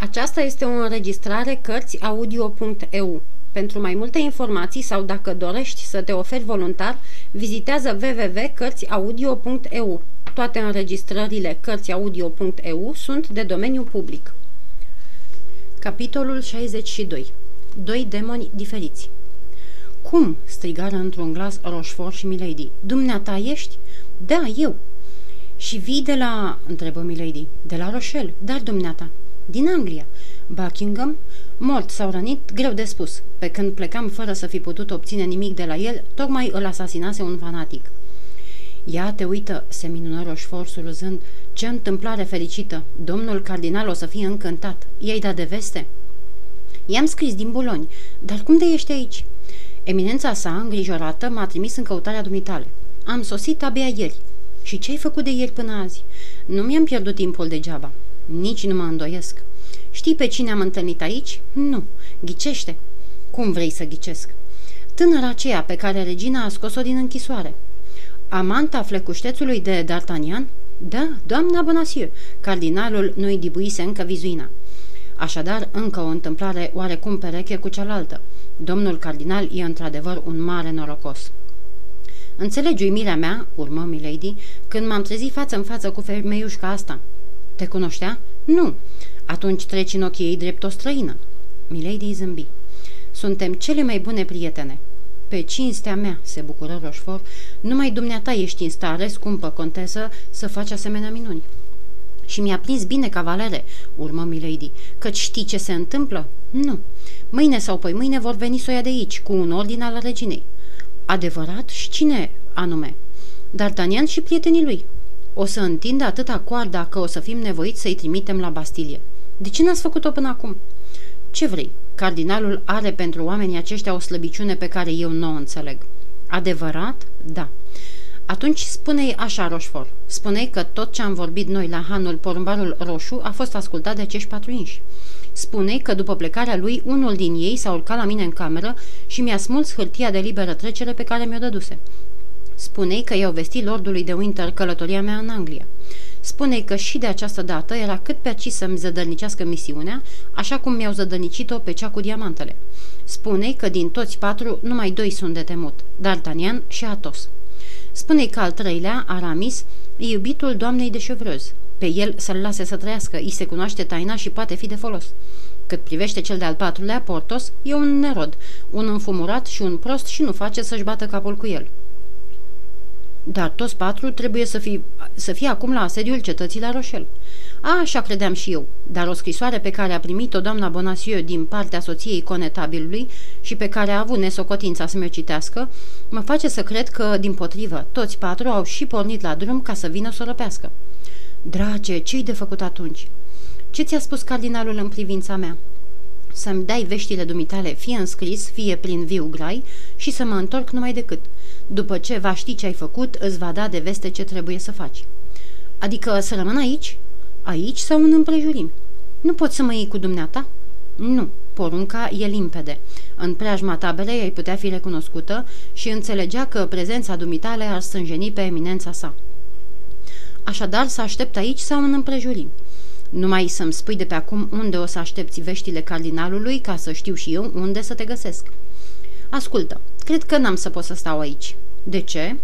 Aceasta este o înregistrare Cărțiaudio.eu. Pentru mai multe informații sau dacă dorești să te oferi voluntar, vizitează www.cărțiaudio.eu. Toate înregistrările Cărțiaudio.eu sunt de domeniu public. Capitolul 62. Doi demoni diferiți Cum?" strigară într-un glas Rochefort și Milady. Dumneata ești?" Da, eu." Și vii de la..." întrebă Milady. De la Rochelle, dar dumneata." Din Anglia. Buckingham, mort sau rănit, greu de spus. Pe când plecam fără să fi putut obține nimic de la el, tocmai îl asasinase un fanatic. Ia te uită, se minună Rochefort surâzând. Ce întâmplare fericită! Domnul cardinal o să fie încântat. I-ai dat de veste? I-am scris din Buloni. Dar cum de ești aici? Eminența sa, îngrijorată, m-a trimis în căutarea dumitale. Am sosit abia ieri. Și ce ai făcut de ieri până azi? Nu mi-am pierdut timpul degeaba. Nici nu mă îndoiesc. Știi pe cine am întâlnit aici? Nu. Ghicește. Cum vrei să ghicesc? Tânăra aceea pe care regina a scos-o din închisoare. Amanta flecuștețului de D'Artagnan? Da, doamna Bonacieux. Cardinalul nu-i dibuise încă vizuina. Așadar, încă o întâmplare oarecum pereche cu cealaltă. Domnul cardinal e într-adevăr un mare norocos. Înțelegi uimirea mea, urmă Milady, când m-am trezit față în față cu femeiușca asta. Te cunoștea? Nu. Atunci treci în ochii ei drept o străină. Milady zâmbi. Suntem cele mai bune prietene. Pe cinstea mea, se bucură Roșfor, numai dumneata ești în stare, scumpă contesă, să faci asemenea minuni. Și mi-a prins bine, cavalere, urmă Milady, căci știi ce se întâmplă? Nu. Mâine sau poi mâine vor veni soia de aici, cu un ordin al reginei. Adevărat? Și cine anume? D'Artagnan și prietenii lui. O să întindă atâta coarda că o să fim nevoiți să-i trimitem la Bastilie. De ce n-ați făcut-o până acum? Ce vrei? Cardinalul are pentru oamenii aceștia o slăbiciune pe care eu nu o înțeleg. Adevărat? Da. Atunci spune-i așa, Roșfor. spune că tot ce am vorbit noi la Hanul Porumbarul Roșu a fost ascultat de acești patru inși. spune că după plecarea lui, unul din ei s-a urcat la mine în cameră și mi-a smuls hârtia de liberă trecere pe care mi-o dăduse. Spune că i-au vestit lordului de Winter călătoria mea în Anglia. spune că și de această dată era cât pe aci să-mi zădărnicească misiunea, așa cum mi-au zădărnicit-o pe cea cu diamantele. spune că din toți patru numai doi sunt de temut, D'Artagnan și Atos. spune că al treilea, Aramis, e iubitul doamnei de Chevreuse. Pe el să-l lase să trăiască, îi se cunoaște taina și poate fi de folos. Cât privește cel de-al patrulea, Portos, e un nerod, un înfumurat și un prost și nu face să-și bată capul cu el. Dar toți patru trebuie să, fi, să fie acum la asediul cetății la Roșel. A, așa credeam și eu, dar o scrisoare pe care a primit-o doamna Bonacieux din partea soției conetabilului și pe care a avut nesocotința să mi-o citească, mă face să cred că, din potrivă, toți patru au și pornit la drum ca să vină să o răpească. Drace, ce-i de făcut atunci? Ce ți-a spus cardinalul în privința mea? Să-mi dai veștile dumitale fie în scris, fie prin viu grai și să mă întorc numai decât. După ce va ști ce ai făcut, îți va da de veste ce trebuie să faci. Adică să rămân aici? Aici sau în împrejurim? Nu poți să mă iei cu dumneata? Nu, porunca e limpede. În preajma tabelei ai putea fi recunoscută și înțelegea că prezența dumitale ar stânjeni pe eminența sa. Așadar, să aștept aici sau în împrejurim. Numai să-mi spui de pe acum unde o să aștepți veștile cardinalului ca să știu și eu unde să te găsesc. Ascultă, cred că n-am să pot să stau aici. De ce?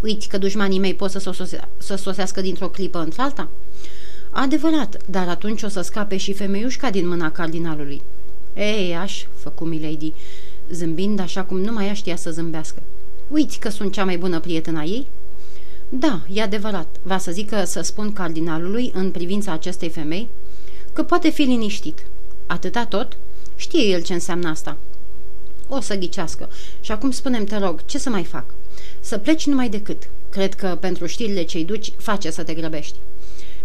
Uiți că dușmanii mei pot să, sosea, să sosească dintr-o clipă într-alta? Adevărat, dar atunci o să scape și femeiușca din mâna cardinalului. Ei, aș, făcu Milady, zâmbind așa cum nu mai știa să zâmbească. Uiți că sunt cea mai bună prietena ei? Da, e adevărat. Va să zică să spun cardinalului în privința acestei femei că poate fi liniștit. Atâta tot? Știe el ce înseamnă asta. O să ghicească. Și acum spunem, te rog, ce să mai fac? Să pleci numai decât. Cred că pentru știrile ce-i duci face să te grăbești.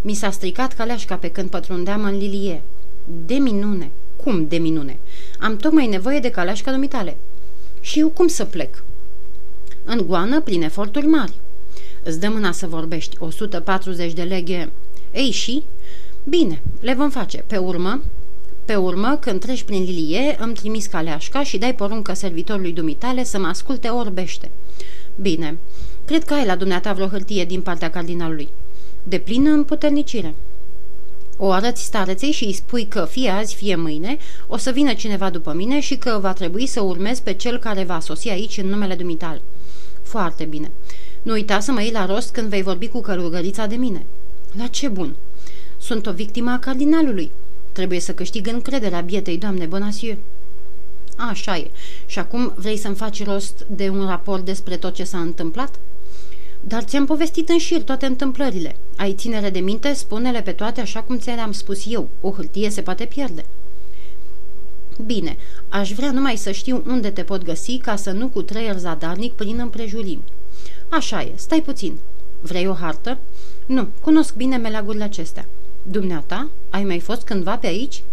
Mi s-a stricat caleașca pe când pătrundeam în lilie. De minune. Cum de minune? Am tocmai nevoie de caleașca dumitale. Și eu cum să plec? În goană, prin eforturi mari. Îți dă mâna să vorbești. 140 de leghe. Ei și? Bine, le vom face. Pe urmă, pe urmă, când treci prin lilie, îmi trimis caleașca și dai poruncă servitorului dumitale să mă asculte orbește. Bine, cred că ai la dumneata vreo hârtie din partea cardinalului. De plină împuternicire. O arăți stareței și îi spui că fie azi, fie mâine o să vină cineva după mine și că va trebui să urmez pe cel care va sosi aici în numele dumitale. Foarte bine. Nu uita să mă iei la rost când vei vorbi cu călugărița de mine. La ce bun? Sunt o victimă a cardinalului. Trebuie să câștig încrederea bietei doamne Bonasieu. Așa e. Și acum vrei să-mi faci rost de un raport despre tot ce s-a întâmplat? Dar ți-am povestit în șir toate întâmplările. Ai ținere de minte? Spune-le pe toate așa cum ți le-am spus eu. O hârtie se poate pierde. Bine, aș vrea numai să știu unde te pot găsi ca să nu cu trăier zadarnic prin împrejurimi. Așa e, stai puțin. Vrei o hartă? Nu, cunosc bine meleagurile acestea. Dumneata, ai mai fost cândva pe aici?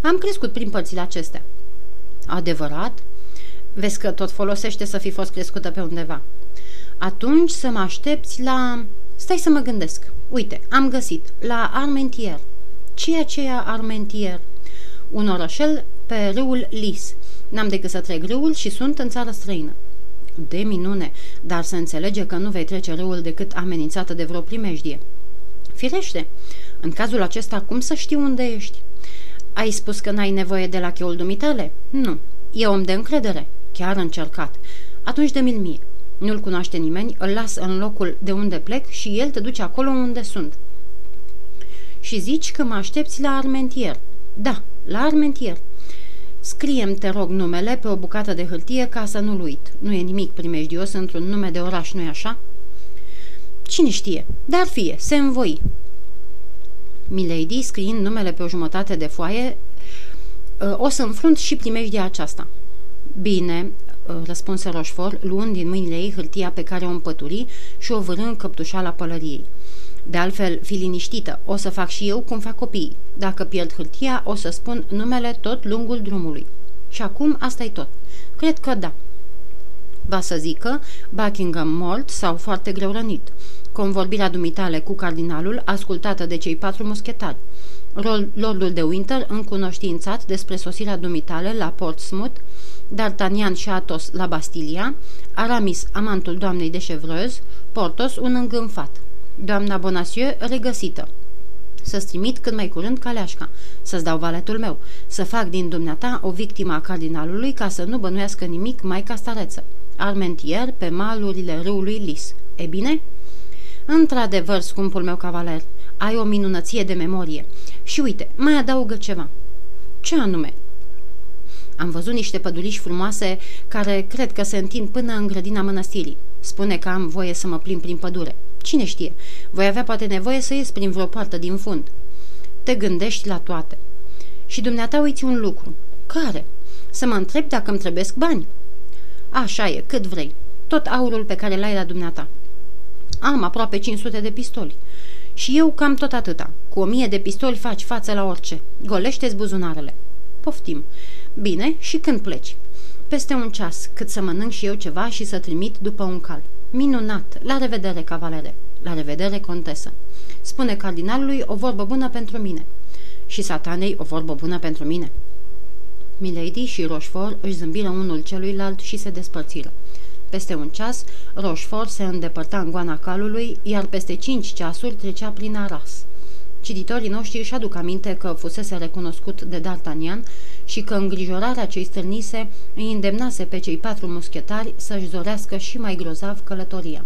Am crescut prin părțile acestea. Adevărat? Vezi că tot folosește să fi fost crescută pe undeva. Atunci să mă aștepți la... Stai să mă gândesc. Uite, am găsit. La Armentier. Ce e aceea Armentier? Un orășel pe râul Lis. N-am decât să trec râul și sunt în țară străină. De minune, dar se înțelege că nu vei trece râul decât amenințată de vreo primejdie. Firește, în cazul acesta cum să știu unde ești? Ai spus că n-ai nevoie de la cheul dumitale? Nu. E om de încredere. Chiar încercat. Atunci de mil mie. Nu-l cunoaște nimeni, îl las în locul de unde plec și el te duce acolo unde sunt. Și zici că mă aștepți la Armentier. Da, la Armentier. Scriem, te rog, numele pe o bucată de hârtie ca să nu-l uit. Nu e nimic primejdios într-un nume de oraș, nu-i așa? Cine știe, dar fie, se învoi. Milady, scriind numele pe o jumătate de foaie, ă, o să înfrunt și primejdia aceasta. Bine, ă, răspunse Roșfor, luând din mâinile ei hârtia pe care o împături și o vârând căptușala pălăriei. De altfel, fi liniștită, o să fac și eu cum fac copiii. Dacă pierd hârtia, o să spun numele tot lungul drumului. Și acum asta e tot. Cred că da. Va să zică Buckingham mort sau foarte greu rănit. Convorbirea dumitale cu cardinalul, ascultată de cei patru muschetari. Lordul de Winter, încunoștiințat despre sosirea dumitale la Portsmouth, D'Artagnan și Athos la Bastilia, Aramis, amantul doamnei de Chevreuse, Portos, un îngânfat. Doamna Bonacieux, regăsită. Să-ți trimit cât mai curând caleașca, să-ți dau valetul meu, să fac din dumneata o victimă a cardinalului ca să nu bănuiască nimic mai ca stareță. Armentier pe malurile râului Lis. E bine?" Într-adevăr, scumpul meu cavaler, ai o minunăție de memorie. Și uite, mai adaugă ceva. Ce anume? Am văzut niște păduriși frumoase care cred că se întind până în grădina mănăstirii. Spune că am voie să mă plimb prin pădure. Cine știe, voi avea poate nevoie să ies prin vreo poartă din fund. Te gândești la toate. Și dumneata uiți un lucru. Care? Să mă întreb dacă îmi trebuiesc bani. Așa e, cât vrei. Tot aurul pe care l-ai la dumneata. Am aproape 500 de pistoli. Și eu cam tot atâta. Cu o mie de pistoli faci față la orice. Golește-ți buzunarele. Poftim. Bine, și când pleci? Peste un ceas, cât să mănânc și eu ceva și să trimit după un cal. Minunat! La revedere, cavalere! La revedere, contesă! Spune cardinalului o vorbă bună pentru mine. Și satanei o vorbă bună pentru mine. Milady și Rochefort își zâmbiră unul celuilalt și se despărțiră. Peste un ceas, Rochefort se îndepărta în goana calului, iar peste cinci ceasuri trecea prin Aras. Cititorii noștri își aduc aminte că fusese recunoscut de D'Artagnan și că îngrijorarea ce-i stârnise îi îndemnase pe cei patru muschetari să-și zorească și mai grozav călătoria.